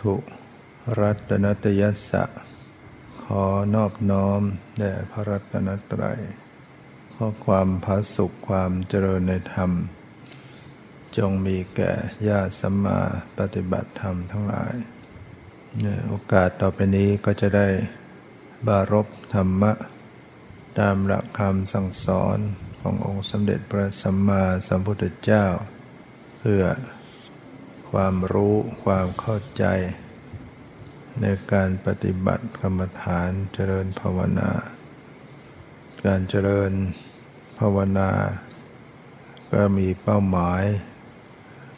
ถุรัตนตยัสสะ ขอนอบน้อมแด่พระรัตนตรัย ข้อความพาสุขความเจริญในธรรม จงมีแก่ญาติสัมมาปฏิบัติธรรมทั้งหลาย โอกาสต่อไปนี้ก็จะได้บารบธรรมะ ตามหลักคำสั่งสอนขององค์สมเด็จพระสัมมาสัมพุทธเจ้า เพื่อ ความรู้ความเข้าใจ ในการปฏิบัติกรรมฐานเจริญภาวนา การเจริญภาวนา ก็มีเป้าหมาย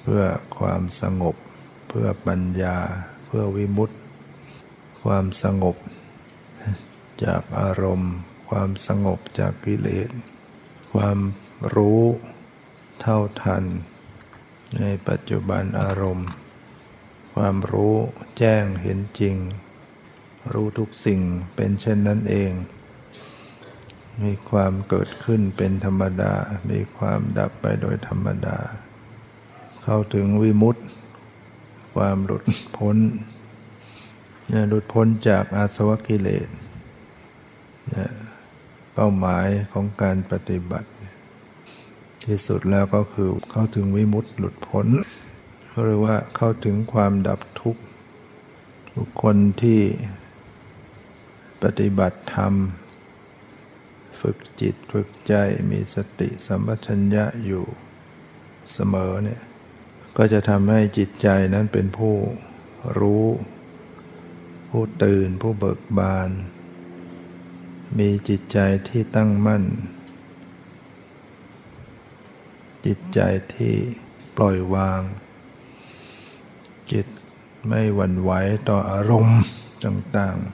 เพื่อความสงบ เพื่อปัญญา เพื่อวิมุตติ ความสงบ จากอารมณ์ ความสงบจากกิเลส ความรู้เท่าทัน ในปัจจุบันอารมณ์ ความรู้แจ้งเห็นจริง รู้ทุกสิ่งเป็นเช่นนั้นเอง มีความเกิดขึ้นเป็นธรรมดา มีความดับไปโดยธรรมดา เข้าถึงวิมุตติ ความหลุดพ้นหลุดพ้นจากอาสวะกิเลสเป้าหมายของการปฏิบัติ ที่สุดแล้วก็คือเข้าถึงวิมุตติหลุดพ้นเขาเรียกว่าเข้าถึงความดับทุกข์บุคคลที่ปฏิบัติธรรม ฝึกจิตฝึกใจมีสติสัมปชัญญะอยู่เสมอเนี่ยก็จะทำให้จิตใจนั้นเป็นผู้รู้ ผู้ตื่นผู้เบิกบาน มีจิตใจที่ตั้งมั่น จิตใจที่ปล่อยวาง จิตไม่หวั่นไหวต่ออารมณ์ต่างๆ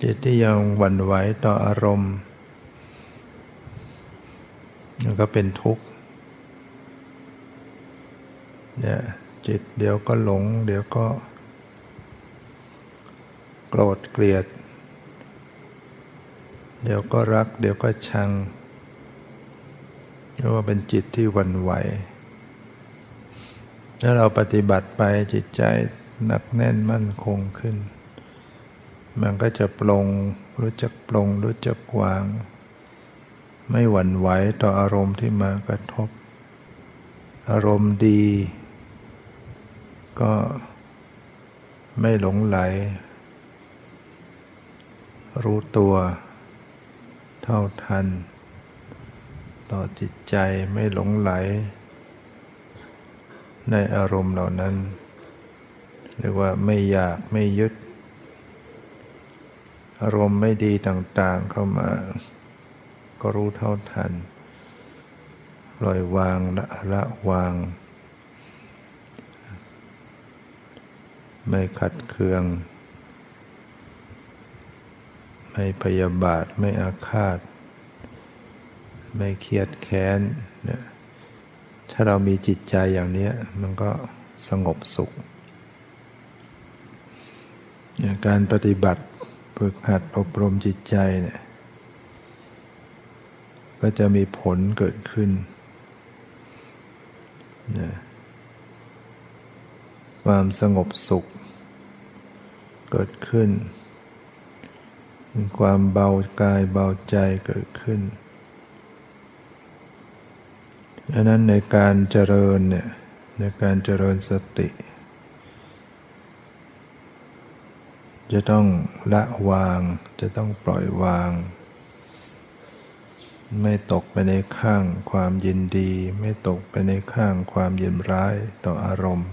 จิตที่ยังหวั่นไหวต่ออารมณ์มันก็เป็นทุกข์เนี่ยจิตเดี๋ยวก็หลง เดี๋ยวก็ โกรธเกลียด เดี๋ยวก็รัก เดี๋ยวก็ชัง เรียกว่าเป็นจิตที่วันไหว ถ้าเราปฏิบัติไปจิตใจหนักแน่นมั่นคงขึ้น มันก็จะปลงรู้จักปลงรู้จักวาง ไม่หวั่นไหวต่ออารมณ์ที่มากระทบ อารมณ์ดี ก็ไม่หลงไหล รู้ตัว เท่าทัน ต่อจิตใจไม่หลงไหล ในอารมณ์เหล่านั้น เรียกว่าไม่อยากไม่ยึด อารมณ์ไม่ดีต่างๆเข้ามา ก็รู้เท่าทัน ปล่อยวางละละวาง ไม่ขัดเคือง ไม่พยาบาทไม่อาฆาต ไม่เครียดแค้นเนี่ยถ้าเรามีจิตใจอย่างนี้มันก็สงบสุข การปฏิบัติฝึกหัดอบรมจิตใจเนี่ยก็จะมีผลเกิดขึ้นความสงบสุข เกิดขึ้น ความเบากายเบาใจเกิดขึ้น ดังนั้นในการเจริญเนี่ยในการเจริญสติ จะต้องละวาง จะต้องปล่อยวาง ไม่ตกไปในข้างความยินดี ไม่ตกไปในข้างความยินร้ายต่ออารมณ์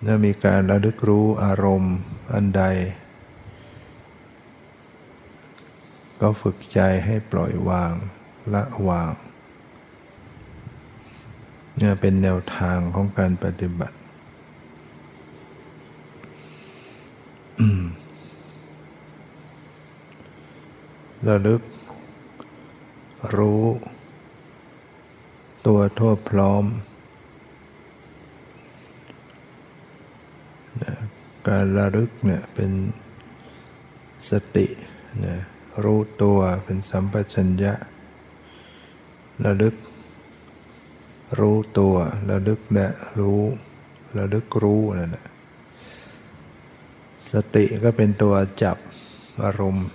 เมื่อมีการระลึกรู้อารมณ์อันใด ก็ฝึกใจให้ปล่อยวาง ละวาง เนี่เป็นแนวทางของการปฏิบัติระลึก รู้ ตัวทั่วพร้อม การระลึกเนี่ยเป็นสตินะรู้ตัวเป็นสัมปชัญญะระลึก รู้ตัวระลึกและรู้ระลึกรู้นั่นแหละสติก็เป็นตัวจับอารมณ์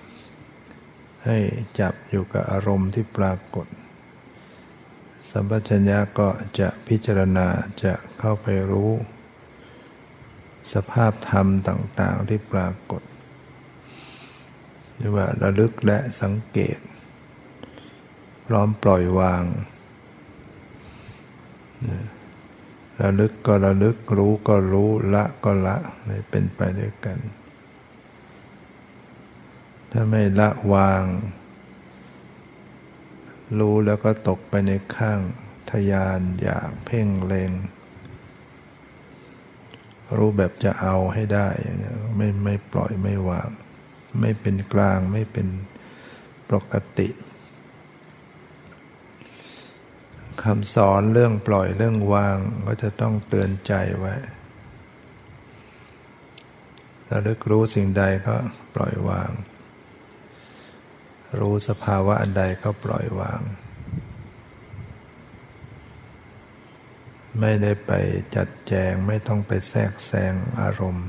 ให้จับอยู่กับอารมณ์ที่ปรากฏ สัมปชัญญะก็จะพิจารณาจะเข้าไปรู้ สภาพธรรมต่างๆที่ปรากฏเรียกว่าระลึกและสังเกต พร้อมปล่อยวาง ระลึกก็ระลึกรู้ก็รู้ละก็ละเป็นไปด้วยกัน ถ้าไม่ละวาง รู้แล้วก็ตกไปในข้างทยานอยากเพ่งเลงรู้แบบจะเอาให้ได้อย่างนี้ไม่ไม่ปล่อยไม่วาง ไม่เป็นกลางไม่เป็นปกติ คำสอนเรื่องปล่อยเรื่องวางก็จะต้องเตือนใจไว้ระลึกรู้สิ่งใดก็ปล่อยวาง รู้สภาวะอันใดก็ปล่อยวาง ไม่ได้ไปจัดแจงไม่ต้องไปแทรกแซงอารมณ์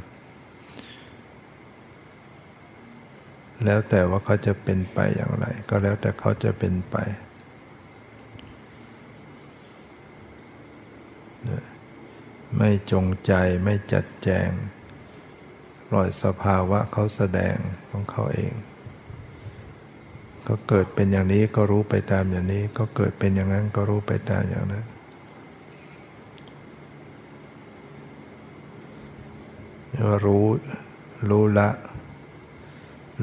แล้วแต่ว่าเขาจะเป็นไปอย่างไร ก็แล้วแต่เขาจะเป็นไป ไม่จงใจไม่จัดแจง ปล่อยสภาวะเขาแสดงของเขาเองก็เกิดเป็นอย่างนี้ก็รู้ไปตามอย่างนี้ ก็เกิดเป็นอย่างนั้นก็รู้ไปตามอย่างนั้น รู้ รู้ละ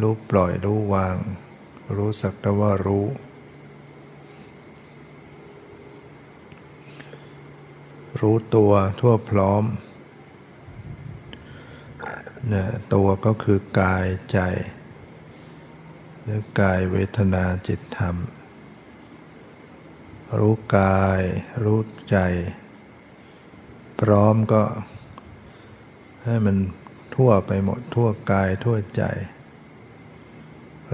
รู้ปล่อย รู้วาง รู้สักแต่ว่ารู้ รู้ตัวทั่วพร้อมนะตัวก็คือกายใจหรือกายเวทนาจิตธรรม รู้กาย รู้ใจ พร้อมก็ ให้มันทั่วไปหมดทั่วกายทั่วใจ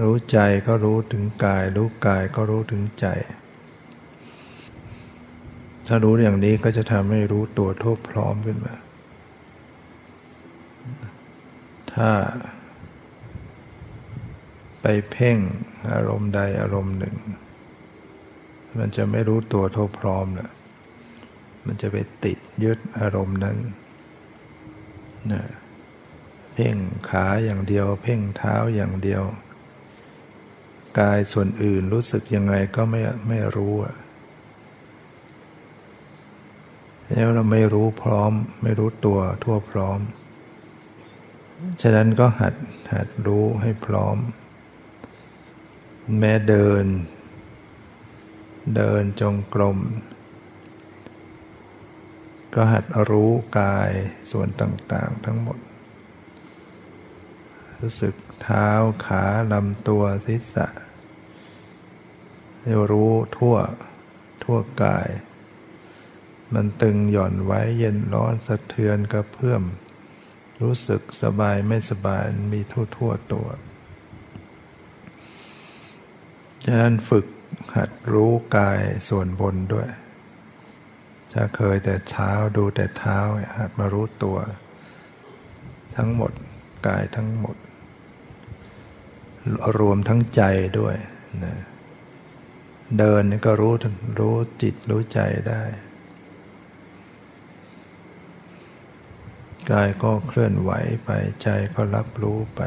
รู้ใจก็รู้ถึงกาย รู้กายก็รู้ถึงใจ ถ้ารู้อย่างนี้ก็จะทำให้รู้ตัวทั่วพร้อมขึ้นมา ถ้าไปเพ่งอารมณ์ใดอารมณ์หนึ่ง มันจะไม่รู้ตัวทั่วพร้อมละมันจะไปติดยึดอารมณ์นั้นนะเพ่งขาอย่างเดียว เพ่งเท้าอย่างเดียว กายส่วนอื่นรู้สึกยังไงก็ไม่ไม่รู้อะ แล้วเราไม่รู้พร้อม ไม่รู้ตัวทั่วพร้อม ฉะนั้นก็หัดหัดรู้ให้พร้อม แม้เดิน เดินจงกรมก็หัดรู้กายส่วนต่างๆ ทั้งหมด รู้สึกเท้าขาลำตัวศีรษะให้รู้ทั่วทั่วกาย มันตึงหย่อนไว้เย็นร้อนสะเทือนกระเพื่อม รู้สึกสบายไม่สบายมีทั่วทั่วตัว ฉะนั้นฝึกหัดรู้กายส่วนบนด้วยถ้าเคยแต่เท้าดูแต่เท้าหัดมารู้ตัว ทั้งหมดกายทั้งหมด รวมทั้งใจด้วยนะเดินก็รู้รู้จิตรู้ใจได้ กายก็เคลื่อนไหวไปใจก็รับรู้ไป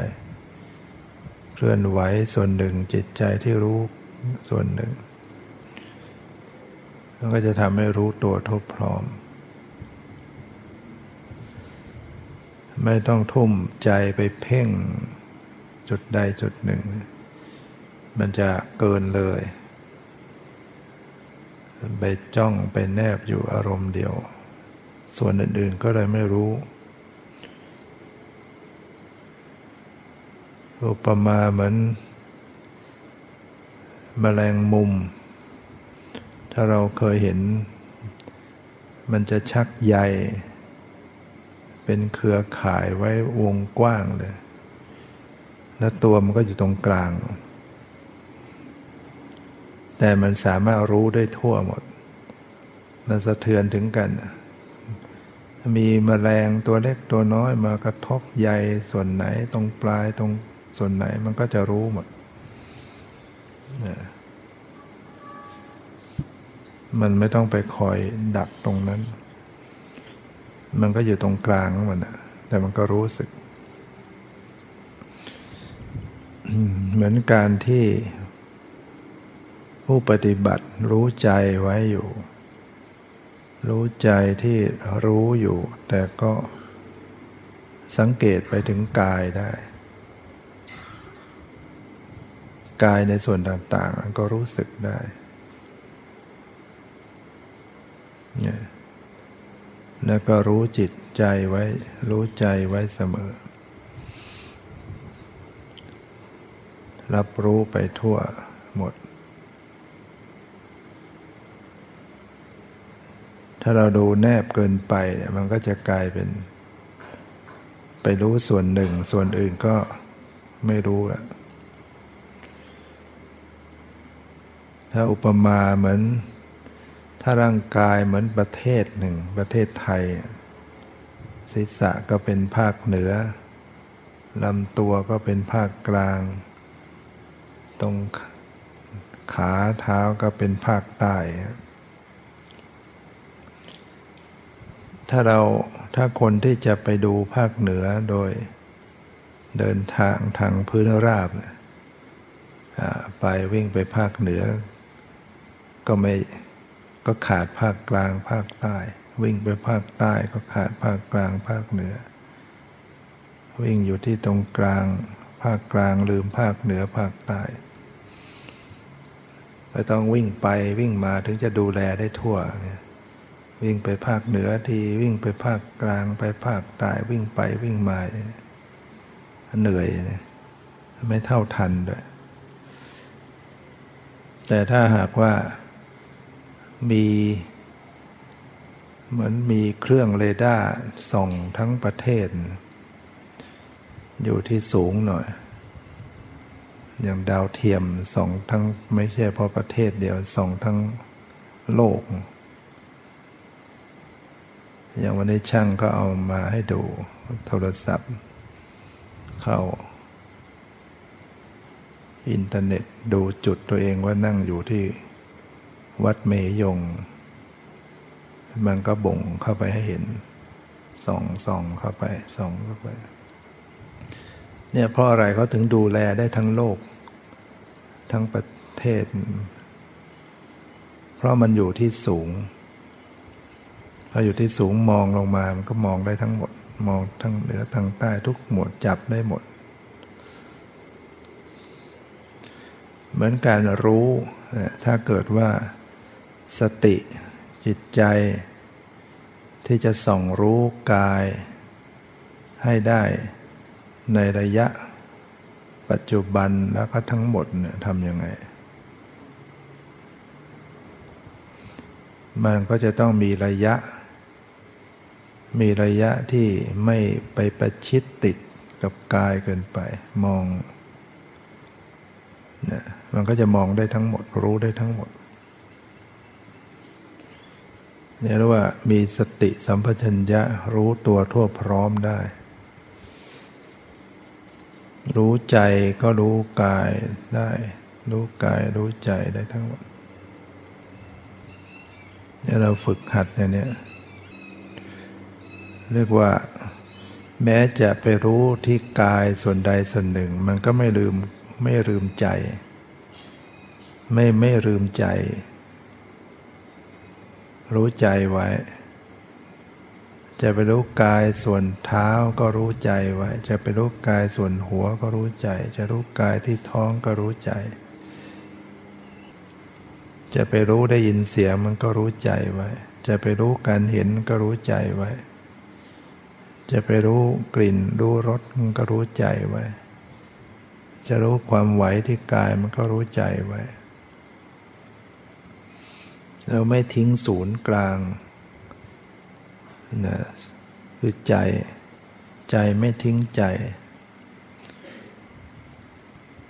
เคลื่อนไหวส่วนหนึ่งจิตใจที่รู้ส่วนหนึ่งมันก็จะทำให้รู้ตัวทุกพร้อม ไม่ต้องทุ่มใจไปเพ่งจุดใดจุดหนึ่ง มันจะเกินเลยไปจ้องไปแนบอยู่อารมณ์เดียว ส่วนอื่นๆก็เลยไม่รู้ อุปมาเหมือนมแมลงมุม ถ้าเราเคยเห็น มันจะชักใยเป็นเครือข่ายไว้วงกว้างเลย แล้วตัวมันก็อยู่ตรงกลาง แต่มันสามารถรู้ได้ทั่วหมด มันสะเทือนถึงกัน มีมแมลงตัวเล็กตัวน้อยมากระทบใยส่วนไหนตรงปลายตรง ส่วนไหนมันก็จะรู้หมดมันไม่ต้องไปคอยดักตรงนั้น มันก็อยู่ตรงกลางของมันแต่มันก็รู้สึก เหมือนการที่ผู้ปฏิบัติรู้ใจไว้อยู่ รู้ใจที่รู้อยู่ แต่ก็สังเกตไปถึงกายได้ กายในส่วนต่างๆ ก็รู้สึกได้เนี่ยแล้วก็รู้จิตใจไว้ รู้ใจไว้เสมอ รับรู้ไปทั่วหมด ถ้าเราดูแนบเกินไปเนี่ยมันก็จะกลายเป็น ไปรู้ส่วนหนึ่ง ส่วนอื่นก็ไม่รู้ละ ถ้าอุปมาเหมือน ถ้าร่างกายเหมือนประเทศหนึ่ง ประเทศไทย ศีรษะก็เป็นภาคเหนือลำตัวก็เป็นภาคกลาง ตรงขาเท้าก็เป็นภาคใต้ถ้าเราถ้าคนที่จะไปดูภาคเหนือโดยเดินทางทางพื้นราบ ไปวิ่งไปภาคเหนือ ก็ไม่ก็ขาดภาคกลางภาคใต้ วิ่งไปภาคใต้ก็ขาดภาคกลางภาคเหนือ วิ่งอยู่ที่ตรงกลาง ภาคกลางลืมภาคเหนือภาคใต้ไม่ต้องวิ่งไปวิ่งมาถึงจะดูแลได้ทั่ว วิ่งไปภาคเหนือทีวิ่งไปภาคกลางไปภาคใต้วิ่งไปวิ่งมาเหนื่อยไม่เท่าทันด้วยแต่ถ้าหากว่า มีเหมือนมีเครื่องเรดาร์ส่องทั้งประเทศ อยู่ที่สูงหน่อย อย่างดาวเทียมส่องทั้งไม่ใช่พอประเทศเดียวส่องทั้งโลก อย่างวันนี้ช่างก็เอามาให้ดูโทรศัพท์ เข้า อินเทอร์เน็ตดูจุดตัวเองว่านั่งอยู่ที่ วัดเมยง มันก็บ่งเข้าไปให้เห็นส่องส่องเข้าไปส่องเข้าไป เนี่ยเพราะอะไรเขาถึงดูแลได้ทั้งโลก ทั้งประเทศ เพราะมันอยู่ที่สูงพออยู่ที่สูงมองลงมา มันก็มองได้ทั้งหมด มองทั้งเหนือทางใต้ทุกหมวดจับได้หมด เหมือนการรู้ถ้าเกิดว่า สติจิตใจ ที่จะส่องรู้กาย ให้ได้ในระยะปัจจุบันแล้วก็ทั้งหมดเนี่ยทำยังไง มันก็จะต้องมีระยะ มีระยะที่ไม่ไปประชิดติดกับกายเกินไป มองเนี่ยมันก็จะมองได้ทั้งหมดรู้ได้ทั้งหมด นี่เรียกว่ามีสติสัมปชัญญะรู้ตัวทั่วพร้อมได้ รู้ใจก็รู้กายได้ รู้กายรู้ใจได้ทั้งหมดเนี่ยเราฝึกหัดอย่างนี้เรียกว่า แม้จะไปรู้ที่กายส่วนใดส่วนหนึ่ง มันก็ไม่ลืมไม่ลืมใจ ไม่ไม่ลืมใจ รู้ใจไว้ จะไปรู้กายส่วนเท้าก็รู้ใจไว้ จะไปรู้กายส่วนหัวก็รู้ใจ จะรู้กายที่ท้องก็รู้ใจ จะไปรู้ได้ยินเสียงมันก็รู้ใจไว้ จะไปรู้การเห็นก็รู้ใจไว้ จะไปรู้กลิ่นรู้รสมันก็รู้ใจไว้ จะรู้ความไหวที่กายมันก็รู้ใจไว้ เราไม่ทิ้งศูนย์กลางนะคือใจใจไม่ทิ้งใจ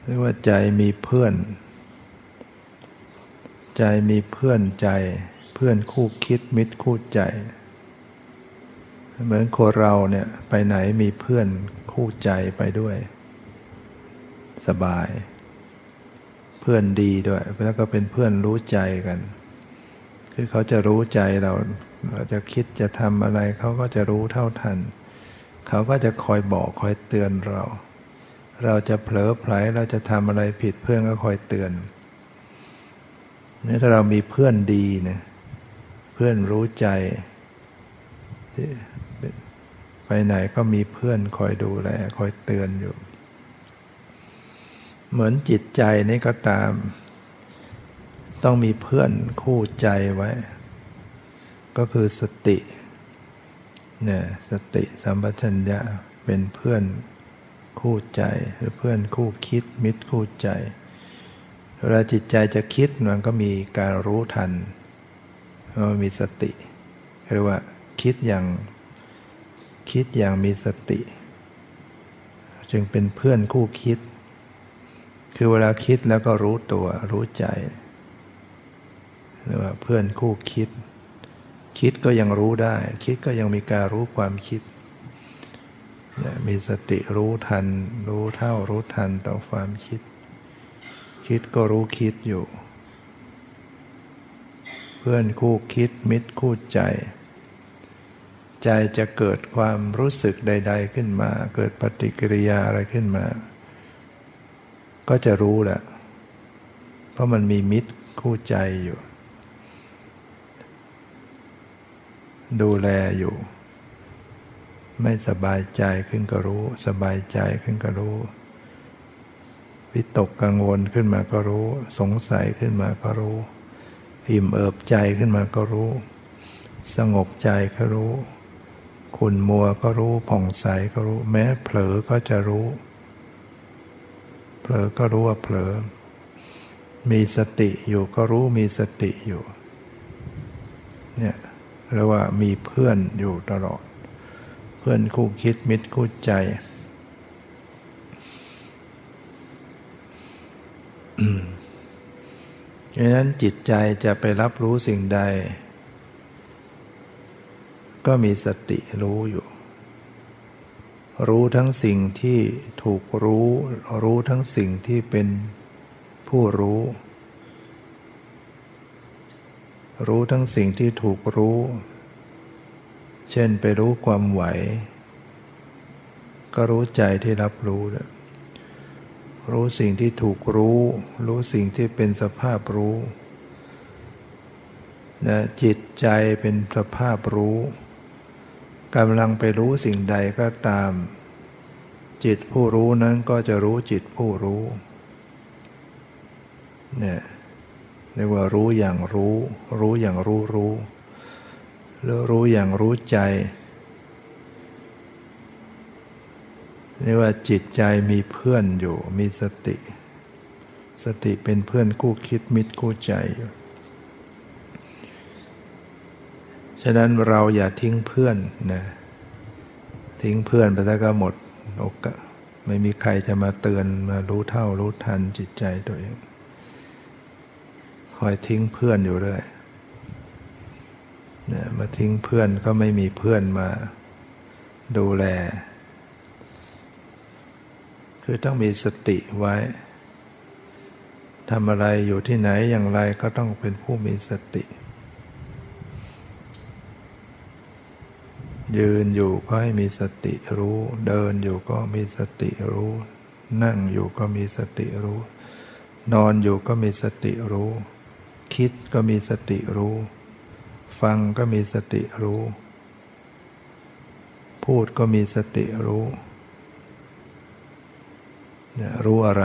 เรียกว่าใจมีเพื่อน ใจมีเพื่อนใจเพื่พื่อนคู่คิดมิตรคู่ใจ เหมือนคนเราเนี่ยไปไหนมีเพื่อนคู่ใจไปด้วย สบาย เพื่อนดีด้วย แล้วก็เป็นเพื่อนรู้ใจกัน คือเขาจะรู้ใจเราเราจะคิดจะทำอะไรเขาก็จะรู้เท่าทัน เขาก็จะคอยบอกคอยเตือนเรา เราจะเผลอไผลเราจะทำอะไรผิดเพื่อนก็คอยเตือนนี่ถ้าเรามีเพื่อนดีเนี่ยเพื่อนรู้ใจ ไปไหนก็มีเพื่อนคอยดูแลคอยเตือนอยู่ เหมือนจิตใจนี่ก็ตาม ต้องมีเพื่อนคู่ใจไว้ ก็คือสติเนี่ยสติสัมปชัญญะเป็นเพื่อนคู่ใจหรือเพื่อนคู่คิดมิตรคู่ใจเวลาจิตใจจะคิดมันก็มีการรู้ทันมันมีสติเรียกว่าคิดอย่างคิดอย่างมีสติ จึงเป็นเพื่อนคู่คิด คือเวลาคิดแล้วก็รู้ตัวรู้ใจ เรียกว่าเพื่อนคู่คิด คิดก็ยังรู้ได้ คิดก็ยังมีการรู้ความคิด มีสติรู้ทัน รู้เท่ารู้ทันต่อความคิด คิดก็รู้คิดอยู่ เพื่อนคู่คิดมิตรคู่ใจ ใจจะเกิดความรู้สึกใด ๆขึ้นมา เกิดปฏิกิริยาอะไรขึ้นมา ก็จะรู้แหละเพราะมันมีมิตรคู่ใจอยู่ ดูแลอยู่ ไม่สบายใจขึ้นก็รู้ สบายใจขึ้นก็รู้วิตกกังวลขึ้นมาก็รู้ สงสัยขึ้นมาก็รู้ อิ่มเอิบใจขึ้นมาก็รู้ สงบใจก็รู้ ขุนมัวก็รู้ผ่องใสก็รู้ แม้เผลอก็จะรู้เผลอก็รู้ว่าเผลอ มีสติอยู่ก็รู้มีสติอยู่เนี่ย เรียกว่ามีเพื่อนอยู่ตลอด เพื่อนคู่คิดมิตรคู่ใจ ดังนั้นจิตใจจะไปรับรู้สิ่งใด ก็มีสติรู้อยู่ รู้ทั้งสิ่งที่ถูกรู้ รู้ทั้งสิ่งที่เป็นผู้รู้ รู้ทั้งสิ่งที่ถูกรู้ เช่นไปรู้ความไหว ก็รู้ใจที่รับรู้เลยรู้สิ่งที่ถูกรู้ รู้สิ่งที่เป็นสภาพรู้นะจิตใจเป็นสภาพรู้กำลังไปรู้สิ่งใดก็ตาม จิตผู้รู้นั้นก็จะรู้จิตผู้รู้เนี่ย เรียกว่ารู้อย่างรู้ รู้อย่างรู้รู้หรือรู้อย่างรู้ใจนี่ว่าจิตใจมีเพื่อนอยู่ มีสติ สติเป็นเพื่อนคู่คิดมิตรคู่ใจอยู่ ฉะนั้นเราอย่าทิ้งเพื่อนนะทิ้งเพื่อนไปแล้วก็หมดโอกาสไม่มีใครจะมาเตือนมารู้เท่ารู้ทันจิตใจตัวเอง คอยทิ้งเพื่อนอยู่เรื่อยนะมาทิ้งเพื่อนก็ไม่มีเพื่อนมาดูแล คือต้องมีสติไว้ทำอะไรอยู่ที่ไหนอย่างไรก็ต้องเป็นผู้มีสติ ยืนอยู่ก็ให้มีสติรู้ เดินอยู่ก็มีสติรู้ นั่งอยู่ก็มีสติรู้ นอนอยู่ก็มีสติรู้ คิดก็มีสติรู้ ฟังก็มีสติรู้ พูดก็มีสติรู้รู้อะไร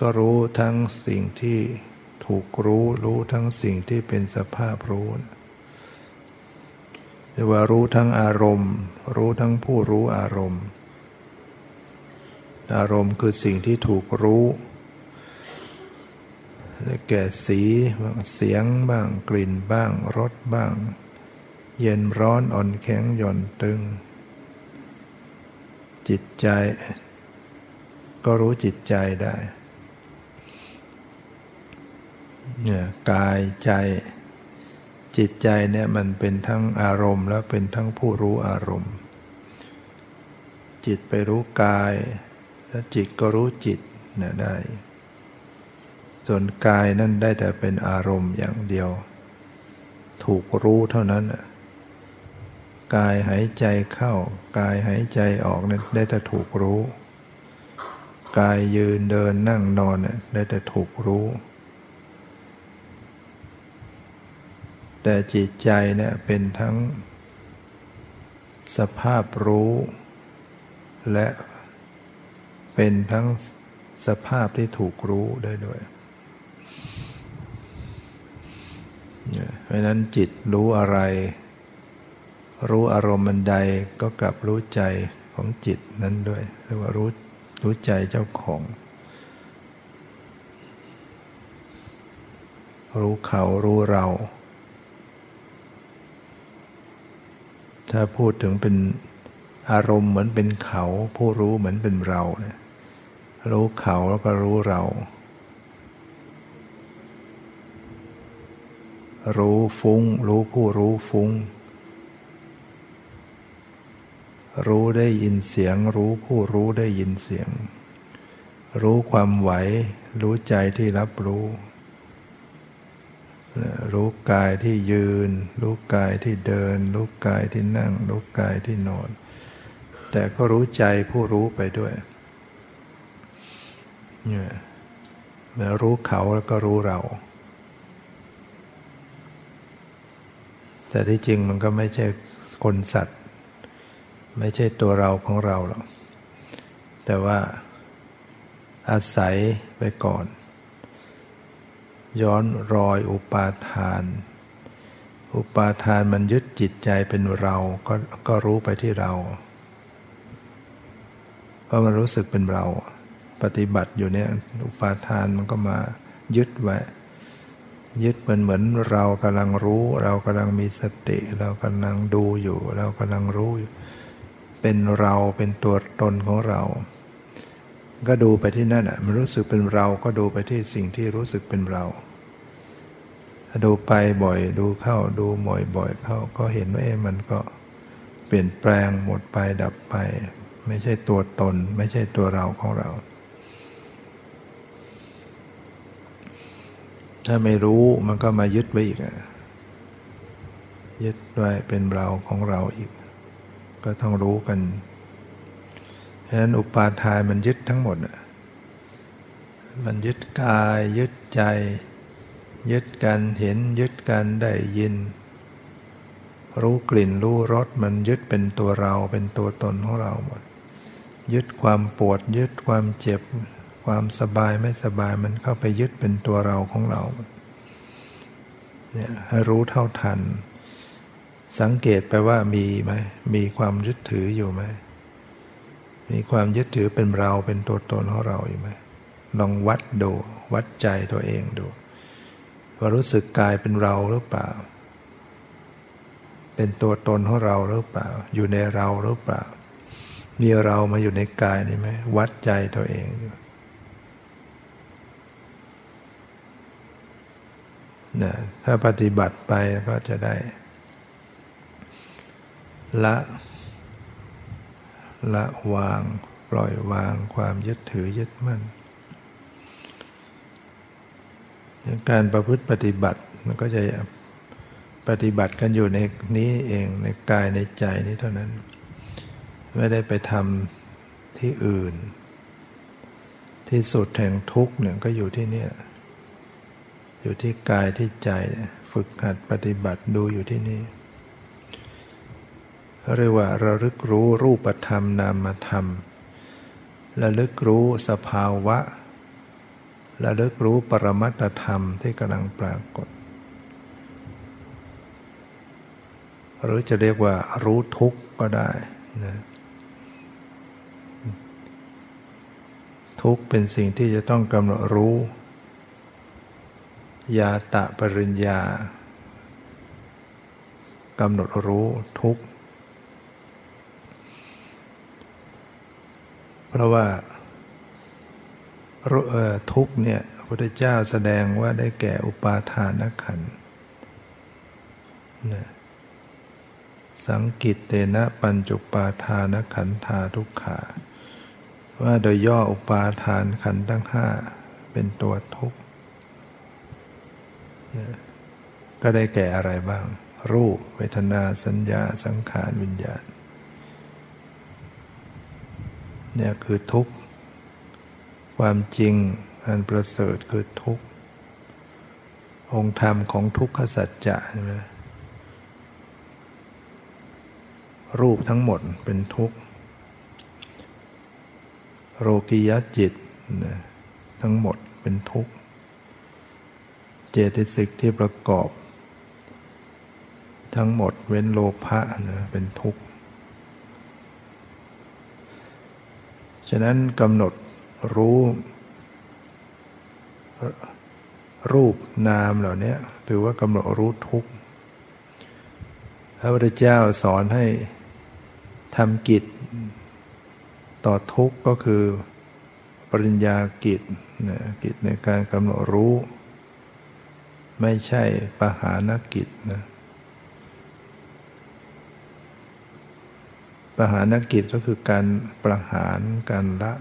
ก็รู้ทั้งสิ่งที่ถูกรู้ รู้ทั้งสิ่งที่เป็นสภาพรู้เรียกว่ารู้ทั้งอารมณ์ รู้ทั้งผู้รู้อารมณ์ อารมณ์คือสิ่งที่ถูกรู้ แก่สีบ้างเสียงบ้างกลิ่นบ้างรสบ้าง เย็นร้อนอ่อนแข็งหย่อนตึง จิตใจ ก็รู้จิตใจได้เนี่ยกายใจ จิตใจเนี่ยมันเป็นทั้งอารมณ์ และเป็นทั้งผู้รู้อารมณ์ จิตไปรู้กาย แล้วจิตก็รู้จิตเนี่ยได้ ส่วนกายนั่นได้แต่เป็นอารมณ์อย่างเดียว ถูกรู้เท่านั้นกายหายใจเข้า กายหายใจออกนั้นได้แต่ถูกรู้ กายยืนเดินนั่งนอนได้แต่ถูกรู้ แต่จิตใจเนี่ยเป็นทั้ง สภาพรู้ และเป็นทั้งสภาพที่ถูกรู้ได้ด้วย เพราะนั้นจิตรู้อะไร รู้อารมณ์มันใดก็กลับรู้ใจของจิตนั้นด้วยเรียกว่ารู้รู้ใจเจ้าของ รู้เขารู้เรา ถ้าพูดถึงเป็นอารมณ์เหมือนเป็นเขา ผู้รู้เหมือนเป็นเราเนี่ยรู้เขาแล้วก็รู้เรา รู้ฟุ้ง รู้ผู้รู้ฟุ้ง รู้ได้ยินเสียง รู้ผู้รู้ได้ยินเสียง รู้ความไหว รู้ใจที่รับรู้ รู้กายที่ยืน รู้กายที่เดิน รู้กายที่นั่ง รู้กายที่นอน แต่ก็รู้ใจผู้รู้ไปด้วยเนี่ยแล้วรู้เขาแล้วก็รู้เรา แต่ที่จริงมันก็ไม่ใช่คนสัตว์ ไม่ใช่ตัวเราของเราหรอก แต่ว่าอาศัยไปก่อน ย้อนรอยอุปาทาน อุปาทานมันยึดจิตใจเป็นเราก็ก็รู้ไปที่เราเพราะมันรู้สึกเป็นเรา ปฏิบัติอยู่เนี่ยอุปาทานมันก็มายึดไว้ ยึดมันเหมือนเรากำลังรู้ เรากำลังมีสติ เรากำลังดูอยู่ เรากำลังรู้เป็นเราเป็นตัวตนของเรา ก็ดูไปที่นั่นอะมันรู้สึกเป็นเราก็ดูไปที่สิ่งที่รู้สึกเป็นเรา ดูไปบ่อยดูเข้าดูบ่อยบ่อยเข้าก็เห็นว่าเอมันก็เปลี่ยนแปลงหมดไปดับไป ไม่ใช่ตัวตน ไม่ใช่ตัวเราของเรา ถ้าไม่รู้มันก็มายึดไว้อีกยึดไว้เป็นเราของเราอีก ก็ต้องรู้กันฉะนั้นอุปาทานมันยึดทั้งหมดมันยึดกาย ยึดใจ ยึดกันเห็น ยึดกันได้ยิน รู้กลิ่นรู้รสมันยึดเป็นตัวเราเป็นตัวตนของเราหมด ยึดความปวด ยึดความเจ็บ ความสบายไม่สบายมันเข้าไปยึดเป็นตัวเราของเราเนี่ยให้รู้เท่าทัน สังเกตไปว่ามีไหมมีความยึดถืออยู่ไหมมีความยึดถือเป็นเราเป็นตัวตนของเราอยู่ไหมลองวัดดูวัดใจตัวเองดูว่ารู้สึกกายเป็นเราหรือเปล่า เป็นตัวตนของเราหรือเปล่า อยู่ในเราหรือเปล่า มีเรามาอยู่ในกายนี่ไหมวัดใจตัวเองอยู่ นะถ้าปฏิบัติไปก็จะได้ ละ ละวาง ปล่อยวางความยึดถือยึดมั่นการประพฤติปฏิบัติมันก็จะปฏิบัติกันอยู่ในนี้เองในกายในใจนี้เท่านั้น ไม่ได้ไปทำที่อื่น ที่สุดแห่งทุกข์เนี่ยก็อยู่ที่นี่ อยู่ที่กายที่ใจฝึกหัดปฏิบัติดูอยู่ที่นี่เรียกว่าระลึกรู้รูปธรรมนามธรรม ระลึกรู้สภาวะ ระลึกรู้ปรมัตธรรมที่กำลังปรากฏ หรือจะเรียกว่ารู้ทุกข์ก็ได้นะทุกข์เป็นสิ่งที่จะต้องกำหนดรู้ ยาตะปริญญากำหนดรู้ทุกข์ เพราะว่าทุกเนี่ยพุทธเจ้าแสดงว่าได้แก่อุปาทานขันธ์สังกิตเตนะปัญจุปาทานขันธาทุกขา ว่าโดยย่ออุปาทานขันธ์ทั้งห้าเป็นตัวทุกข์ ก็ได้แก่อะไรบ้าง รูป เวทนาสัญญาสังขารวิญญาณเนี่ยคือทุกข์ ความจริงอันประเสริฐคือทุกข์ องค์ธรรมของทุกขสัจจะใช่ไหมรูปทั้งหมดเป็นทุกข์โลกิยจิตทั้งหมดเป็นทุกข์ เจตสิกที่ประกอบ ทั้งหมดเว้นโลภะนะเป็นทุกข์ ฉะนั้นกำหนดรู้รูปนามเหล่านี้ถือว่ากำหนดรู้ทุกข์พระพุทธเจ้าสอนให้ทำกิจ ต่อทุกข์ก็คือปริญญากิจนะกิจในการกำหนดรู้ ไม่ใช่ปหานกิจนะปหานกิจก็คือการประหารการละ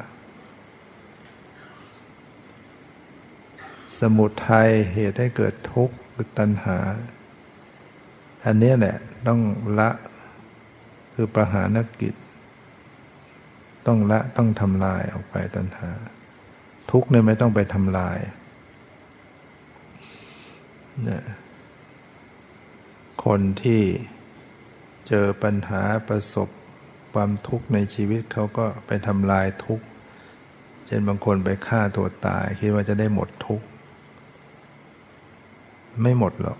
สมุทัยเหตุให้เกิดทุกข์คือตัณหา อันนี้แหละต้องละคือประหารกิจ ต้องละต้องทำลายออกไปตัณหา ทุกเนี่ยไม่ต้องไปทำลาย คนที่เจอปัญหาประสบความทุกข์ในชีวิตเขาก็ไปทำลายทุกข์ เช่นบางคนไปฆ่าตัวตาย คิดว่าจะได้หมดทุกข์ ไม่หมดหรอก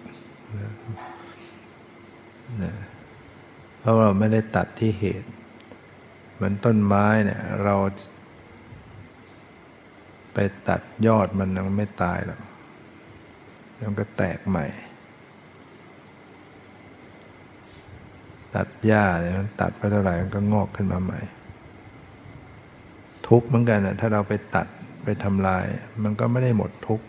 นะราะเราไม่ได้ตัดที่เหตุ เหมือนต้นไม้เนี่ย เรา ไปตัดยอดมันยังไม่ตายหรอก มันก็แตกใหม่ ตัดหญ้าเนี่ยมันตัดไปเท่าไหร่มันก็งอกขึ้นมาใหม่ ทุกเหมือนกันนะถ้าเราไปตัดไปทำลาย มันก็ไม่ได้หมดทุกข์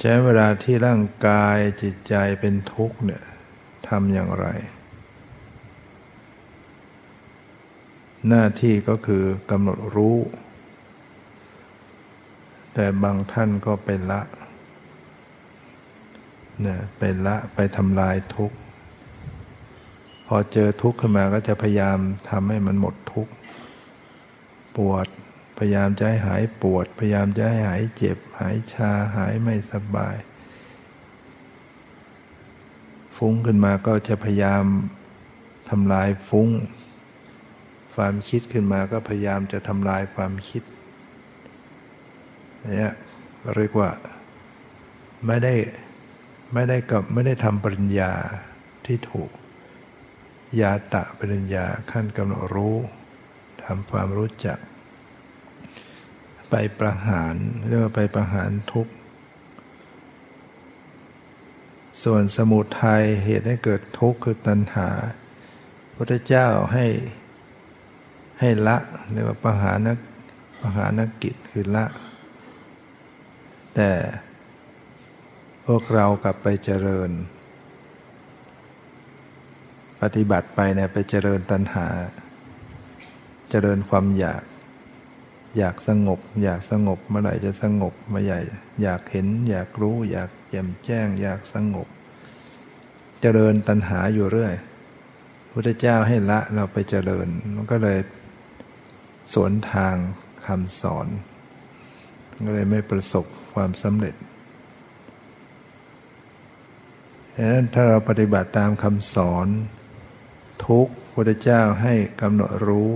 ใช้เวลาที่ร่างกายจิตใจเป็นทุกข์เนี่ยทำอย่างไร หน้าที่ก็คือกำหนดรู้ แต่บางท่านก็เป็นละเนี่ยเป็นละไปทำลายทุกข์ พอเจอทุกข์ขึ้นมาก็จะพยายามทำให้มันหมดทุกข์ ปวดพยายามจะให้หายปวด พยายามจะให้หายเจ็บ หายชาหายไม่สบาย ฟุ้งขึ้นมาก็จะพยายามทำลายฟุ้ง ความคิดขึ้นมาก็พยายามจะทำลายความคิด เนี่ยเรียกว่าไม่ได้ไม่ได้กับไม่ได้ทำปริญญาที่ถูก ยาตะปริญญาขั้นกำหนดรู้ทำความรู้จัก ไปประหารเรียกว่าไปประหารทุกข์ส่วนสมุทัยเหตุให้เกิดทุกข์คือตัณหาพระเจ้าให้ให้ละเรียกว่าประหารนักประหารนักกิจคือละ แต่พวกเรากลับไปเจริญ ปฏิบัติไปเนี่ยไปเจริญตัณหา เจริญความอยาก อยากสงบ อยากสงบเมื่อไหร่จะสงบเมาใหญ่อยากเห็น อยากรู้ อยากแจ่มแจ้ง อยากสงบ เจริญตัณหาอยู่เรื่อยพุทธเจ้าให้ละเราไปเจริญ มันก็เลยสวนทางคำสอน ก็เลยไม่ประสบ ความสำเร็จดังนั้นถ้าเราปฏิบัติตามคำสอน ทุกพุทธเจ้าให้กำหนดรู้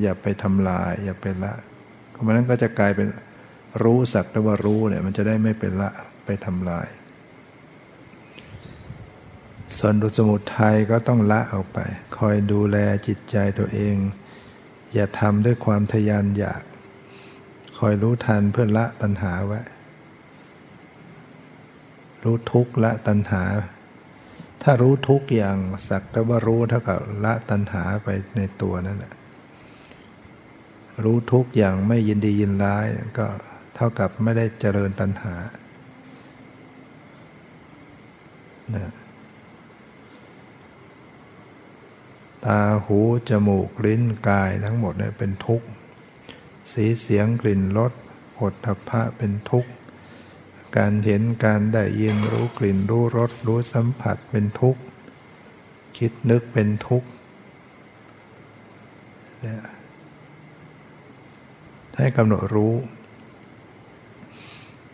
อย่าไปทำลาย อย่าไปละเพราะนั้นก็จะกลายเป็นรู้สักแต่ว่ารู้เนี่ยมันจะได้ไม่เป็นละไปทำลาย ส่วนดุสมุทัยก็ต้องละออกไป คอยดูแลจิตใจตัวเอง อย่าทำด้วยความทยานอยาก คอยรู้ทันเพื่อละตัณหาไว้ รู้ทุกข์ละตัณหา ถ้ารู้ทุกข์อย่างสักแต่ว่ารู้เท่ากับละตัณหาไปในตัวนั่นแหละรู้ทุกอย่างไม่ยินดียินร้ายก็เท่ากับไม่ได้เจริญตัณหานะตาหู จมูก ลิ้น กายทั้งหมดเนี่ยเป็นทุกข์ สีเสียงกลิ่นรสผลทพะเป็นทุกข์ การเห็นการได้ยินรู้กลิ่นรู้รสรู้สัมผัสเป็นทุกข์ คิดนึกเป็นทุกข์ให้กำหนดรู้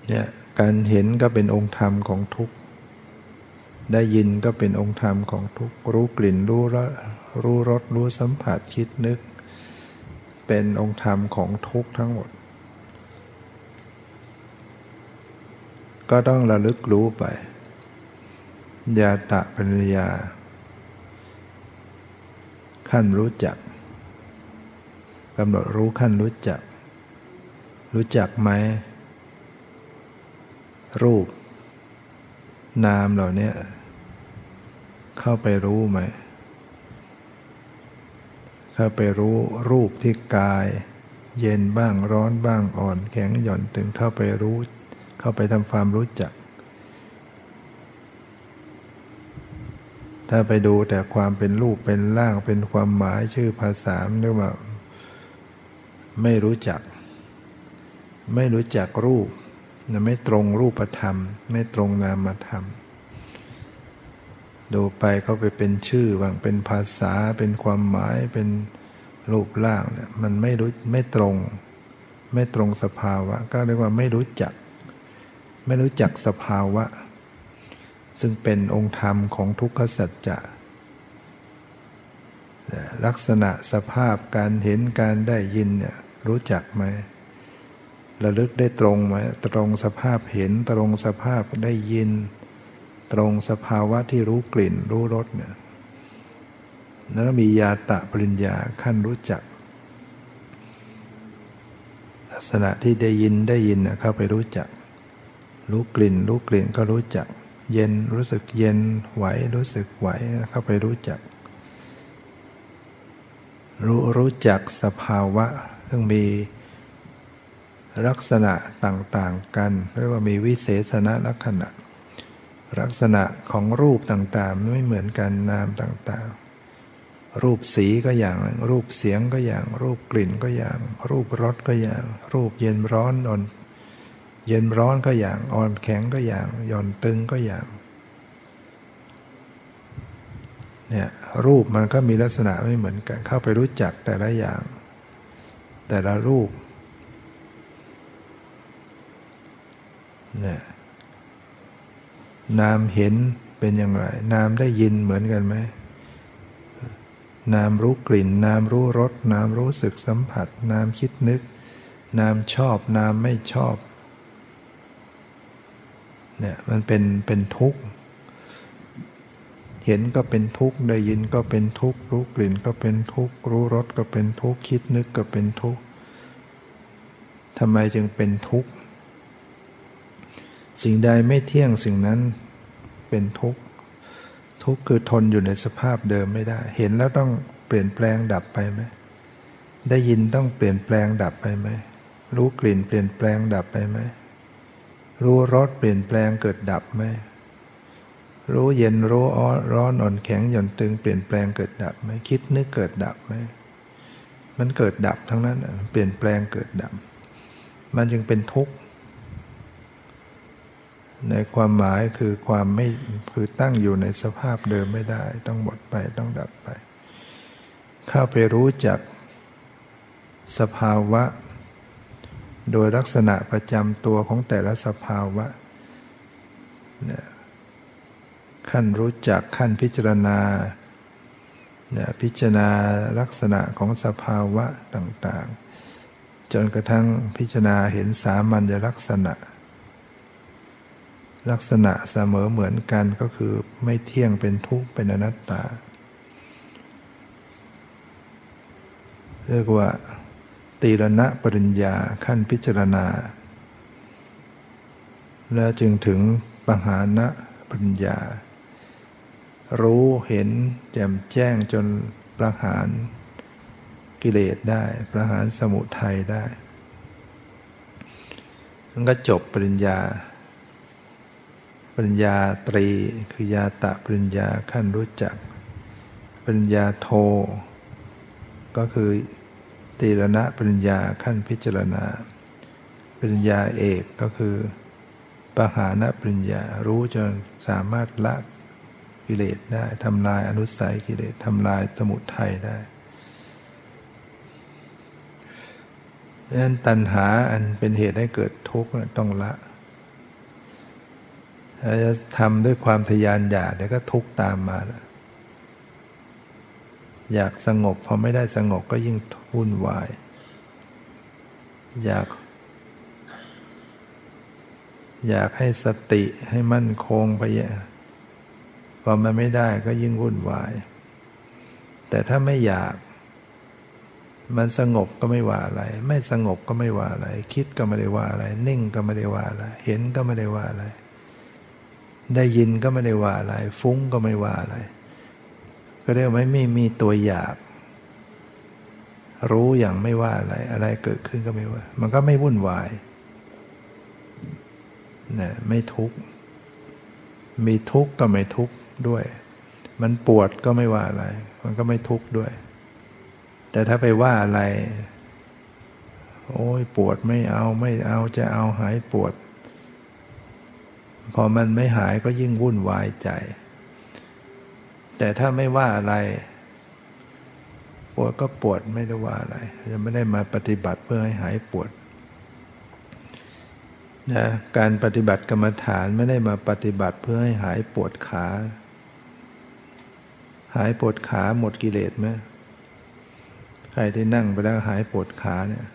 เนี่ยการเห็นก็เป็นองค์ธรรมของทุกข์ ได้ยินก็เป็นองค์ธรรมของทุกข์ รู้กลิ่นรู้รสรู้รสรู้สัมผัสคิดนึก เป็นองค์ธรรมของทุกข์ทั้งหมด ก็ต้องระลึกรู้ไป ยาตะปัญญา ขั้นรู้จักกำหนดรู้ขั้นรู้จัก รู้จักไหม รูป นามเหล่านี้เข้าไปรู้ไหม เข้าไปรู้รูปที่กาย เย็นบ้างร้อนบ้างอ่อนแข็งหย่อนตึงเข้าไปรู้ เข้าไปทำความรู้จัก ถ้าไปดูแต่ความเป็นรูปเป็นร่างเป็นความหมายชื่อภาษาเรียกว่าไม่รู้จัก ไม่รู้จักรูปไม่ตรงรูปธรรม ไม่ตรงนามธรรม ดูไปเขาไปเป็นชื่อบางเป็นภาษาเป็นความหมายเป็นรูปร่างเนี่ยมันไม่รู้ไม่ตรง ไม่ตรงสภาวะ ก็เรียกว่าไม่รู้จัก ไม่รู้จักสภาวะ ซึ่งเป็นองค์ธรรมของทุกขสัจจะลักษณะสภาพการเห็นการได้ยินเนี่ยรู้จักไหมระลึกได้ตรงไหมตรงสภาพเห็นตรงสภาพได้ยิน ตรงสภาวะที่รู้กลิ่นรู้รสเนี่ยแล้วมียาตะปริญญาขั้นรู้จัก ลักษณะที่ได้ยินได้ยินเข้าไปรู้จัก รู้กลิ่น รู้กลิ่นก็รู้จัก เย็นรู้สึกเย็นไหวรู้สึกไหวเข้าไปรู้จัก รู้รู้จักสภาวะซึ่งมีลักษณะต่างๆ กันเรียกว่ามีวิเศษณลักษณะ ลักษณะของรูปต่างๆ ไม่เหมือนกันนามต่างๆ รูปสีก็อย่าง รูปเสียงก็อย่าง รูปกลิ่นก็อย่าง รูปรสก็อย่าง รูปเย็นร้อนอ่อน เย็นร้อนก็อย่าง อ่อนแข็งก็อย่าง หย่อนตึงก็อย่างเนี่ยรูปมันก็มีลักษณะไม่เหมือนกัน เข้าไปรู้จักแต่ละอย่าง แต่ละรูปเนี่ยนามเห็นเป็นอย่างไร นามได้ยินเหมือนกันไหมนามรู้กลิ่น นามรู้รส นามรู้สึกสัมผัส นามคิดนึก นามชอบ นามไม่ชอบ เนี่ยมันเป็นเป็นทุกข์ เห็นก็เป็นทุกข์ ได้ยินก็เป็นทุกข์ รู้กลิ่นก็เป็นทุกข์ รู้รสก็เป็นทุกข์ คิดนึกก็เป็นทุกข์ทำไมจึงเป็นทุกข์ สิ่งใดไม่เที่ยงสิ่งนั้นเป็นทุกข์ ทุกข์คือทนอยู่ในสภาพเดิมไม่ได้ เห็นแล้วต้องเปลี่ยนแปลงดับไปไหม ได้ยินต้องเปลี่ยนแปลงดับไปไหม รู้กลิ่นเปลี่ยนแปลงดับไปไหม รู้รสเปลี่ยนแปลงเกิดดับไหมรู้เย็นรู้ร้อนอ่อนแข็งหย่อนตึงเปลี่ยนแปลงเกิดดับไหมคิดนึกเกิดดับไหมมันเกิดดับทั้งนั้นเปลี่ยนแปลงเกิดดับ มันจึงเป็นทุกข์ ในความหมายคือความไม่คือตั้งอยู่ในสภาพเดิมไม่ได้ ต้องหมดไปต้องดับไป เข้าไปรู้จักสภาวะ โดยลักษณะประจำตัวของแต่ละสภาวะขั้นรู้จักขั้นพิจารณาพิจารณาลักษณะของสภาวะต่างๆ จนกระทั่งพิจารณาเห็นสามัญลักษณะ ลักษณะเสมอเหมือนกันก็คือไม่เที่ยงเป็นทุกข์เป็นอนัตตา เรียกว่า ตีรณะปริญญาขั้นพิจารณา แล้วจึงถึงปหาณปัญญา รู้เห็นแจ่มแจ้งจนประหารกิเลสได้ ประหารสมุทัยได้มันก็จบปริญญา ปริญญาตรีคือยาตะปริญญาขั้นรู้จัก ปริญญาโท ก็คือ ตีรณะปริญญาขั้นพิจารณา ปริญญาเอกก็คือปหานปริญญารู้จนสามารถละกิเลสได้ทำลายอนุสัยกิเลสทำลายสมุทัยได้ดังนั้นตัณหาอันเป็นเหตุให้เกิดทุกข์ต้องละถ้าจะทำด้วยความทยานอยากเดี๋ยวก็ทุกข์ตามมาแล้วอยากสงบพอไม่ได้สงบก็ยิ่ง วุ่นวาย อยาก อยากให้สติให้มั่นคงไปพอมันไม่ได้ก็ยิ่งวุ่นวาย แต่ถ้าไม่อยาก มันสงบก็ไม่ว่าอะไร ไม่สงบก็ไม่ว่าอะไร คิดก็ไม่ได้ว่าอะไร นิ่งก็ไม่ได้ว่าอะไร เห็นก็ไม่ได้ว่าอะไร ได้ยินก็ไม่ได้ว่าอะไร ฟุ้งก็ไม่ว่าอะไร ก็เรียกว่าไม่มีตัวอยาก รู้อย่างไม่ว่าอะไร อะไรเกิดขึ้นก็ไม่ว่า มันก็ไม่วุ่นวายนะไม่ทุกข์ มีทุกข์ก็ไม่ทุกข์ด้วย มันปวดก็ไม่ว่าอะไร มันก็ไม่ทุกข์ด้วย แต่ถ้าไปว่าอะไร โอ้ยปวดไม่เอาไม่เอาจะเอาหายปวด พอมันไม่หายก็ยิ่งวุ่นวายใจ แต่ถ้าไม่ว่าอะไร วดก็ปวดไม่ได้ว่าอะไรจะไม่ได้มาปฏิบัติเพื่อให้หายปวดนะการปฏิบัติกรรมฐานไม่ได้มาปฏิบัติเพื่อให้หายปวดขา หายปวดขาหมดกิเลสไหมใครที่นั่งไปแล้วหายปวดขาเนี่ย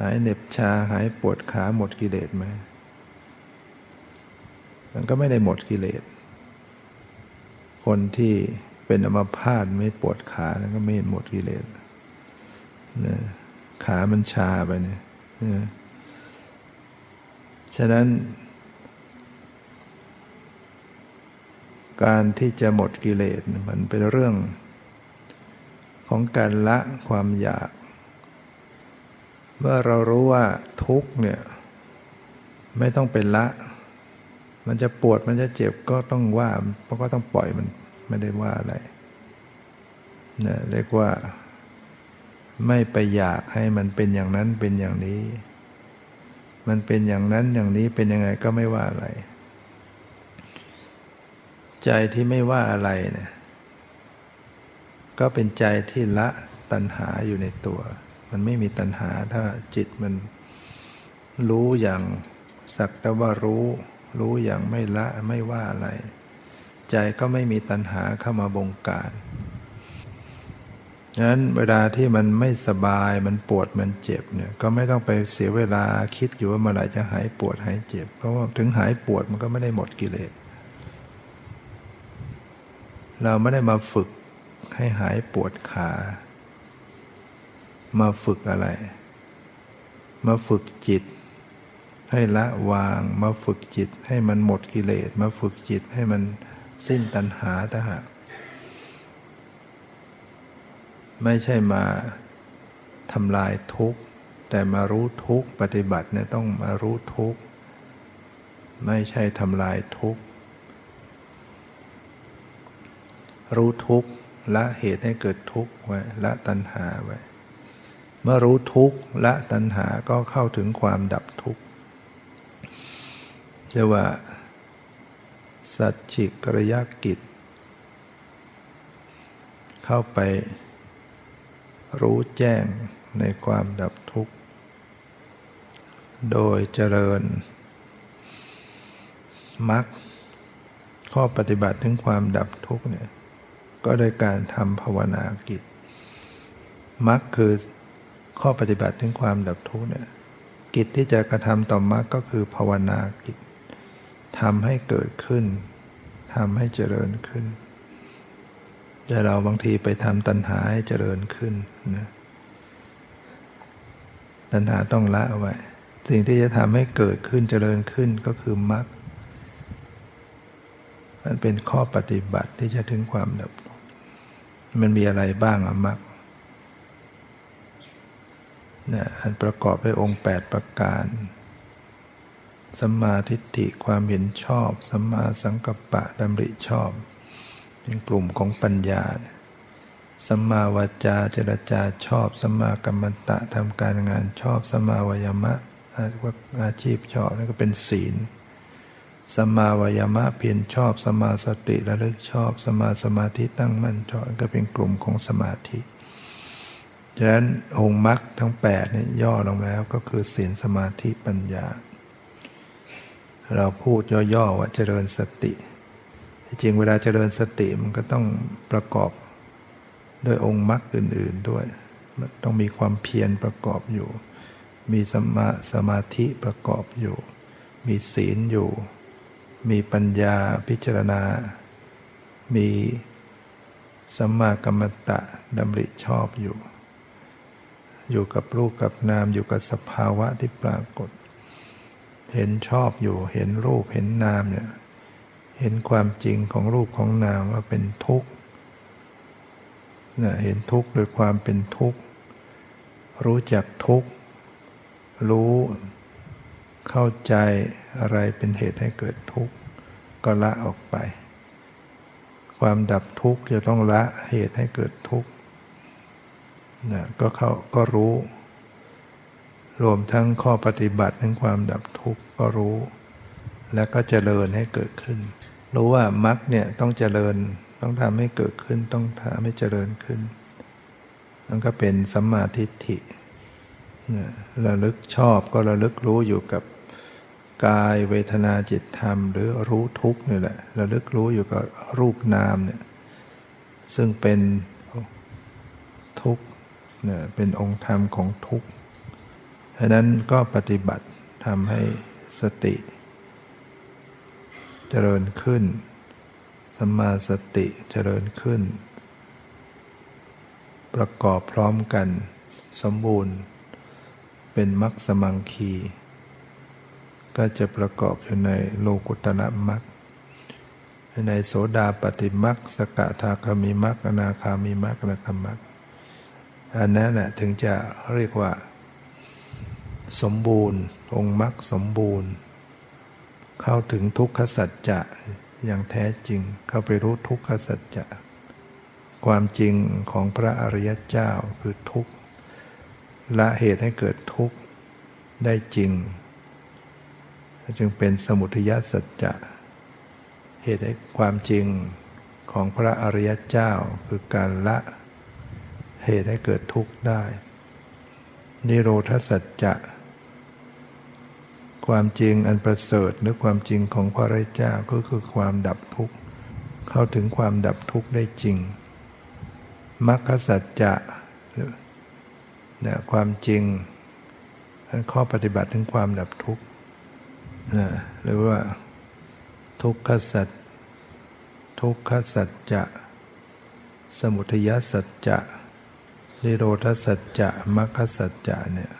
หายเหน็บชาหายปวดขาหมดกิเลสไหมมันก็ไม่ได้หมดกิเลสคนที่ เป็นอัมพาตไม่ปวดขาแล้วก็ไม่หมดกิเลสนะขามันชาไปเนี่ยนะฉะนั้น การที่จะหมดกิเลสมันเป็นเรื่องของการละความอยาก เมื่อเรารู้ว่าทุกเนี่ยไม่ต้องเป็นละ มันจะปวดมันจะเจ็บก็ต้องว่าเพราะก็ต้องปล่อยมัน ไม่ได้ว่าอะไรนะเรียกว่าไม่ไปอยากให้มันเป็นอย่างนั้นเป็นอย่างนี้ มันเป็นอย่างนั้นอย่างนี้เป็นยังไงก็ไม่ว่าอะไร ใจที่ไม่ว่าอะไรเนี่ยก็เป็นใจที่ละตัณหาอยู่ในตัว มันไม่มีตัณหาถ้าจิตมันรู้อย่างสักแต่ว่ารู้ รู้อย่างไม่ละไม่ว่าอะไร ใจก็ไม่มีตัณหาเข้ามาบงการฉะนั้นเวลาที่มันไม่สบายมันปวดมันเจ็บเนี่ยก็ไม่ต้องไปเสียเวลาคิดอยู่ว่าเมื่อไหร่จะหายปวดหายเจ็บ เพราะว่าถึงหายปวดมันก็ไม่ได้หมดกิเลสเราไม่ได้มาฝึกให้หายปวดขา มาฝึกอะไร มาฝึกจิต ให้ละวาง มาฝึกจิตให้มันหมดกิเลสมาฝึกจิตให้มัน สิ้นตัณหาตหะไม่ใช่มาทำลายทุกข์ แต่มารู้ทุกข์ปฏิบัติเนี่ยต้องมารู้ทุกข์ ไม่ใช่ทำลายทุกข์ รู้ทุกข์ละเหตุให้เกิดทุกข์ไว้ละตัณหาไว้ เมื่อรู้ทุกข์ละตัณหาก็เข้าถึงความดับทุกข์เรียกว่า สัจฉิกระยกิจ เข้าไปรู้แจ้งในความดับทุกข์ โดยเจริญมรรคข้อปฏิบัติถึงความดับทุกข์เนี่ยก็โดยการทำภาวนากิจมรรคคือข้อปฏิบัติถึงความดับทุกข์เนี่ยกิจที่จะกระทำต่อมรรคก็คือภาวนากิจ ทำให้เกิดขึ้นทำให้เจริญขึ้น แต่เราบางทีไปทำตัณหาให้เจริญขึ้นนะตัณหาต้องละไว้สิ่งที่จะทำให้เกิดขึ้นเจริญขึ้นก็คือมรรคมันเป็นข้อปฏิบัติที่จะถึงความดับ มันมีอะไรบ้างอะมรรคนะอันประกอบด้วยองค์ 8 ประการ สัมมาทิฏฐิความเห็นชอบสัมมาสังกัปปะดำริชอบ เป็นกลุ่มของปัญญาสัมมาวาจาเจรจาชอบสัมมากัมมันตะทำการงานชอบสัมมาวายมะอาชีพชอบนั่นก็เป็นศีลสัมมาวายมะเพียรชอบสัมมาสติระลึกชอบสัมมาสมาธิตั้งมั่นชอบก็เป็นกลุ่มของสมาธิฉะนั้นองค์มรรคทั้ง8นี่ย่อลงแล้วก็คือศีลสมาธิปัญญา เราพูดย่อๆว่าเจริญสติจริงเวลาเจริญสติมันก็ต้องประกอบด้วยองค์มรรคอื่น ๆด้วย ต้องมีความเพียรประกอบอยู่ มีสมาสมาธิประกอบอยู่ มีศีลอยู่ มีปัญญาพิจารณา มีสัมมากัมมตะดำริชอบอยู่ อยู่กับรูปกับนามอยู่กับสภาวะที่ปรากฏ เห็นชอบอยู่ เห็นรูปเห็นนามเนี่ย เห็นความจริงของรูปของนามว่าเป็นทุกข์นะเห็นทุกข์โดยความเป็นทุกข์ รู้จักทุกข์ รู้เข้าใจอะไรเป็นเหตุให้เกิดทุกข์ ก็ละออกไป ความดับทุกข์จะต้องละเหตุให้เกิดทุกข์นะก็เขาก็รู้ รวมทั้งข้อปฏิบัติในความดับทุกข์ก็รู้ และก็เจริญให้เกิดขึ้น รู้ว่ามรรคเนี่ยต้องเจริญต้องทำให้เกิดขึ้นต้องทำให้เจริญขึ้นนั่นก็เป็นสัมมาทิฏฐิระลึกชอบก็ระลึกรู้อยู่กับกายเวทนาจิตธรรม หรือรู้ทุกนี่แหละระลึกรู้อยู่กับรูปนามเนี่ยซึ่งเป็นทุกเนี่ยเป็นองค์ธรรมของทุกข เพราะนั้นก็ปฏิบัติทำให้สติ เจริญขึ้นสมาสติเจริญขึ้น ประกอบพร้อมกันสมบูรณ์ เป็นมรรคสมังคี ก็จะประกอบอยู่ในโลกุตระมรรคในโสดาปฏิมรรคสกทาคามิมรรคอนาคามิมรรคอนาคามรรคอันนั้นแหละถึงจะเรียกว่า สมบูรณ์ องค์มรรคสมบูรณ์ เข้าถึงทุกขสัจจะอย่างแท้จริง เข้าไปรู้ทุกขสัจจะ ความจริงของพระอริยเจ้าคือทุกข์ละเหตุให้เกิดทุกข์ได้จริง จึงเป็นสมุทัยสัจจะ เหตุให้ความจริงของพระอริยเจ้าคือการละเหตุให้เกิดทุกข์ได้ นิโรธสัจจะ ความจริงอันประเสริฐหรือความจริงของพระริเจ้าก็คือความดับทุกข์ เข้าถึงความดับทุกข์ได้จริงมรรคสัจจะเนี่ยความจริงข้อปฏิบัติถึงความดับทุกข์นะหรือว่าทุกขสัจทุกขสัจจะ สมุทัยสัจจะนิโรธสัจจะมรรคสัจจะเนี่ย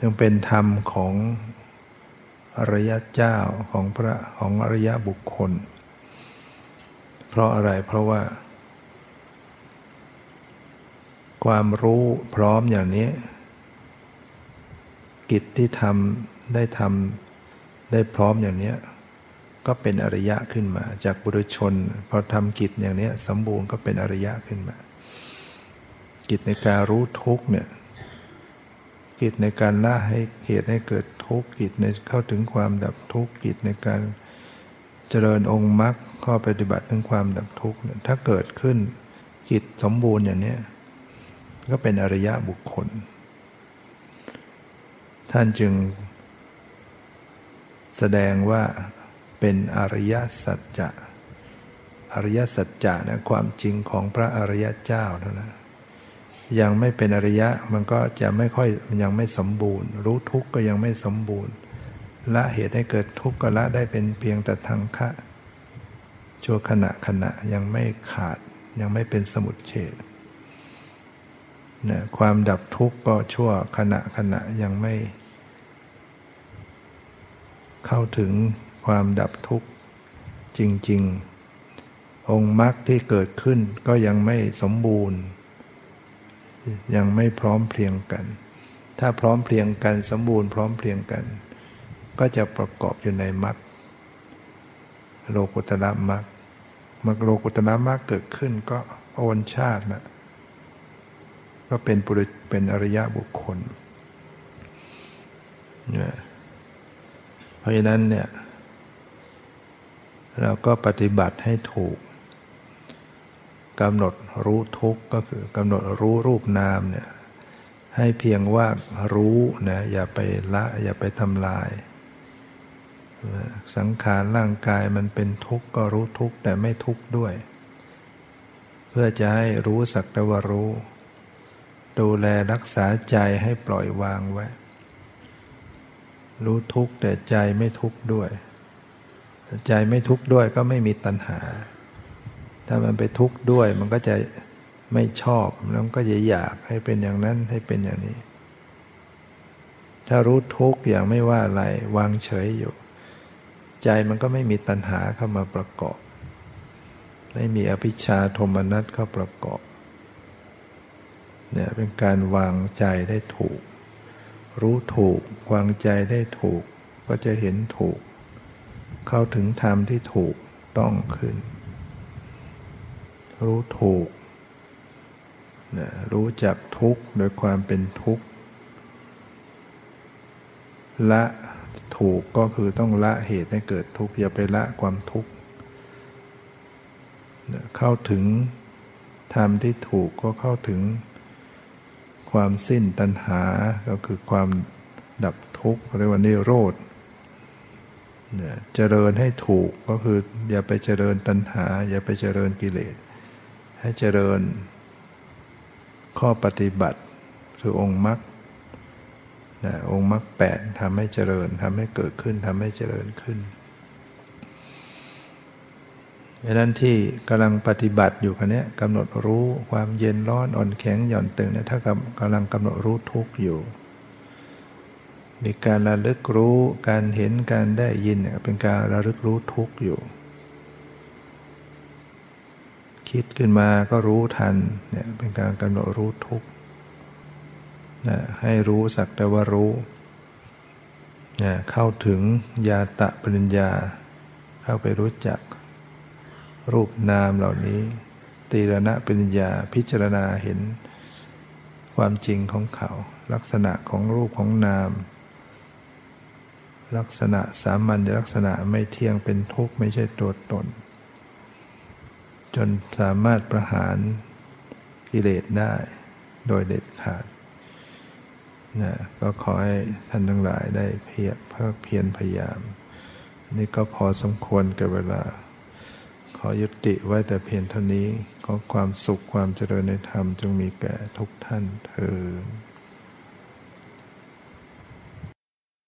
ยังเป็นธรรมของ อริยเจ้าของพระของอริยบุคคล เพราะอะไรเพราะว่า ความรู้พร้อมอย่างนี้ กิจที่ทำได้ทำได้พร้อมอย่างนี้ก็เป็นอริยะขึ้นมา จากบุรุชนพอทำกิจอย่างนี้สมบูรณ์ก็เป็นอริยะขึ้นมา กิจในการรู้ทุกเนี่ยกิจในการละให้เหตุให้เกิด ทุกข์กิจในเข้าถึงความดับทุกข์กิจในการเจริญองค์มรรคข้อปฏิบัติถึงความดับทุกข์ถ้าเกิดขึ้นจิตสมบูรณ์อย่างนี้ก็เป็นอริยะบุคคล ท่านจึง แสดงว่าเป็นอริยสัจจะอริยสัจจะนะความจริงของพระอริยเจ้าเท่านั้น ยังไม่เป็นอริยะมันก็จะไม่ค่อยยังไม่สมบูรณ์ รู้ทุกข์ก็ยังไม่สมบูรณ์ ละเหตุให้เกิดทุกข์ก็ละได้เป็นเพียงแต่ทางคะชั่วขณะขณะยังไม่ขาดยังไม่เป็นสมุดเฉดนะความดับทุกข์ก็ชั่วขณะขณะยังไม่ เข้าถึงความดับทุกข์จริง ๆ องค์มรรคที่เกิดขึ้นก็ยังไม่สมบูรณ์ ยังไม่พร้อมเพรียงกัน ถ้าพร้อมเพรียงกันสมบูรณ์พร้อมเพรียงกัน ก็จะประกอบอยู่ในมรรคโลกุตระมรรคมรรคโลกุตระมรรคเกิดขึ้นก็โอนชาตินะก็เป็นปุริเป็นอริยะบุคคลเนี่ยเพราะฉะนั้นเนี่ยเราก็ปฏิบัติให้ถูก กำหนดรู้ทุกข์ก็คือกำหนดรู้รูปนามเนี่ยให้เพียงว่ารู้นะอย่าไปละอย่าไปทำลาย สังขารร่างกายมันเป็นทุกข์ก็รู้ทุกข์แต่ไม่ทุกข์ด้วย เพื่อจะให้รู้สักแต่ว่ารู้ ดูแลรักษาใจให้ปล่อยวางไว้ รู้ทุกข์แต่ใจไม่ทุกข์ด้วย ใจไม่ทุกข์ด้วยก็ไม่มีตัณหา ถ้ามันไปทุกข์ด้วย มันก็จะไม่ชอบแล้วก็จะอยากให้เป็นอย่างนั้นให้เป็นอย่างนี้ ถ้ารู้ทุกข์อย่างไม่ว่าอะไรวางเฉยอยู่ ใจมันก็ไม่มีตัณหาเข้ามาประกอบ ไม่มีอภิชาโทมนัสเข้าประกอบเนี่ยเป็นการวางใจได้ถูก รู้ถูกวางใจได้ถูก ก็จะเห็นถูก เข้าถึงธรรมที่ถูกต้องขึ้น รู้ถูกนะรู้จักทุกข์โดยความเป็นทุกข์ละถูกก็คือต้องละเหตุให้เกิดทุกข์อย่าไปละความทุกข์เข้าถึงธรรมที่ถูกก็เข้าถึงความสิ้นตัณหาก็คือความดับทุกข์เรียกว่านิโรธเจริญให้ถูกก็คืออย่าไปเจริญตัณหา อย่าไปเจริญกิเลส ให้เจริญ ข้อปฏิบัติคือองค์มรรคนะองค์มรรคแปดทำให้เจริญทำให้เกิดขึ้นทำให้เจริญขึ้นดังนั้นที่กำลังปฏิบัติอยู่คันนี้กำหนดรู้ความเย็นร้อนอ่อนแข็งหย่อนตึงเนี่ยถ้ากำกำลังกำหนดรู้ทุกอยู่ มีการระลึกรู้การเห็นการได้ยินเนี่ยเป็นการระลึกรู้ทุกอยู่ คิดขึ้นมาก็รู้ทันเนี่ยเป็นการกำหนดรู้ทุกนะให้รู้สักแต่ว่ารู้นะเข้าถึงญาตะปริญญา เข้าไปรู้จัก รูปนามเหล่านี้ ตีรณะปริญญาพิจารณาเห็นความจริงของเขา ลักษณะของรูปของนาม ลักษณะสามัญลักษณะไม่เที่ยงเป็นทุกข์ไม่ใช่ตัวตน จนสามารถประหารกิเลสได้โดยเด็ดขาดนะก็ขอให้ท่านทั้งหลายได้เพียรเพิกเพียรพยายาม นี่ก็พอสมควรกับเวลา ขอยุติไว้แต่เพียงเท่านี้ ขอความสุขความเจริญในธรรมจงมีแก่ทุกท่านเทอ